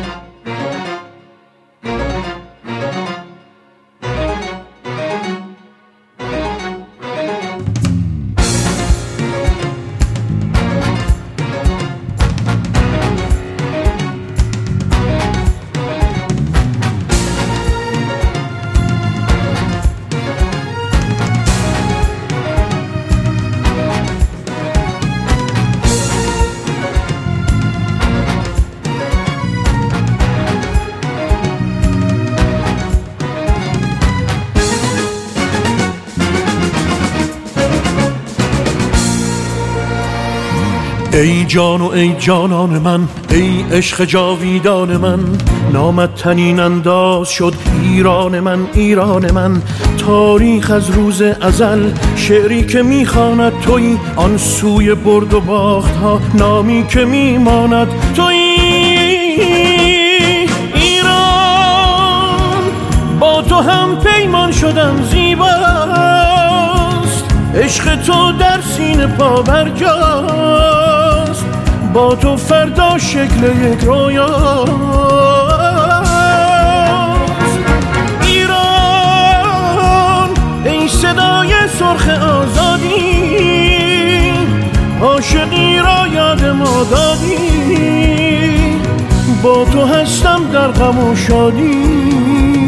Bye. ای جان و ای جانان من ای عشق جاویدان من نامت تنین انداز شد ایران من ایران من. تاریخ از روز ازل شعری که می‌خواند توی آن سوی برد و باخت ها نامی که میماند توی ایران. با تو هم پیمان شدم زیباست. عشق تو در سینه پا برجاست. با تو فردا شکل یک رویا ایران ای صدای سرخ آزادی. عاشقی را یاد ما دادی. با تو هستم در غم و شادی.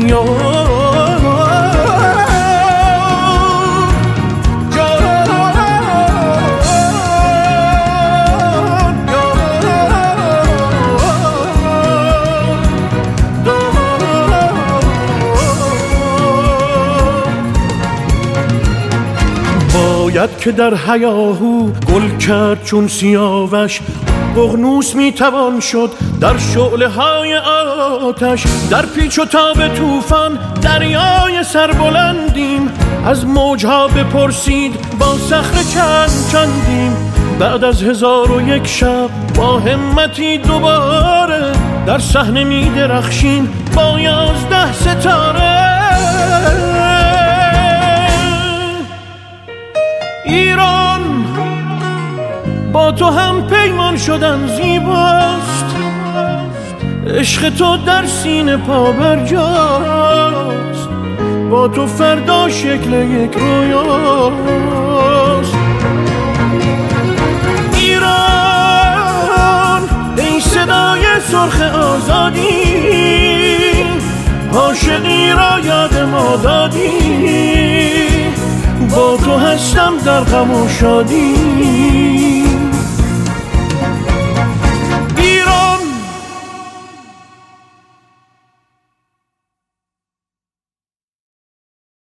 your باید که در حیاهو گل کرد چون سیاوش بغنوس می‌توان شد در شعله های آتش. در پیچ و تاب طوفان دریای سربلندیم از موجها بپرسید با صخره چند چندیم. بعد از هزار و یک شب با همتی دوباره در صحنه می درخشیم با یازده ستاره. تو هم پیمان شدن زیباست. عشق تو در سینه پا برجاست. با تو فردا شکل یک رویاست. ایران ای صدای سرخ آزادی. عاشقی را یاد ما دادی. با تو هستم در غم و شادی.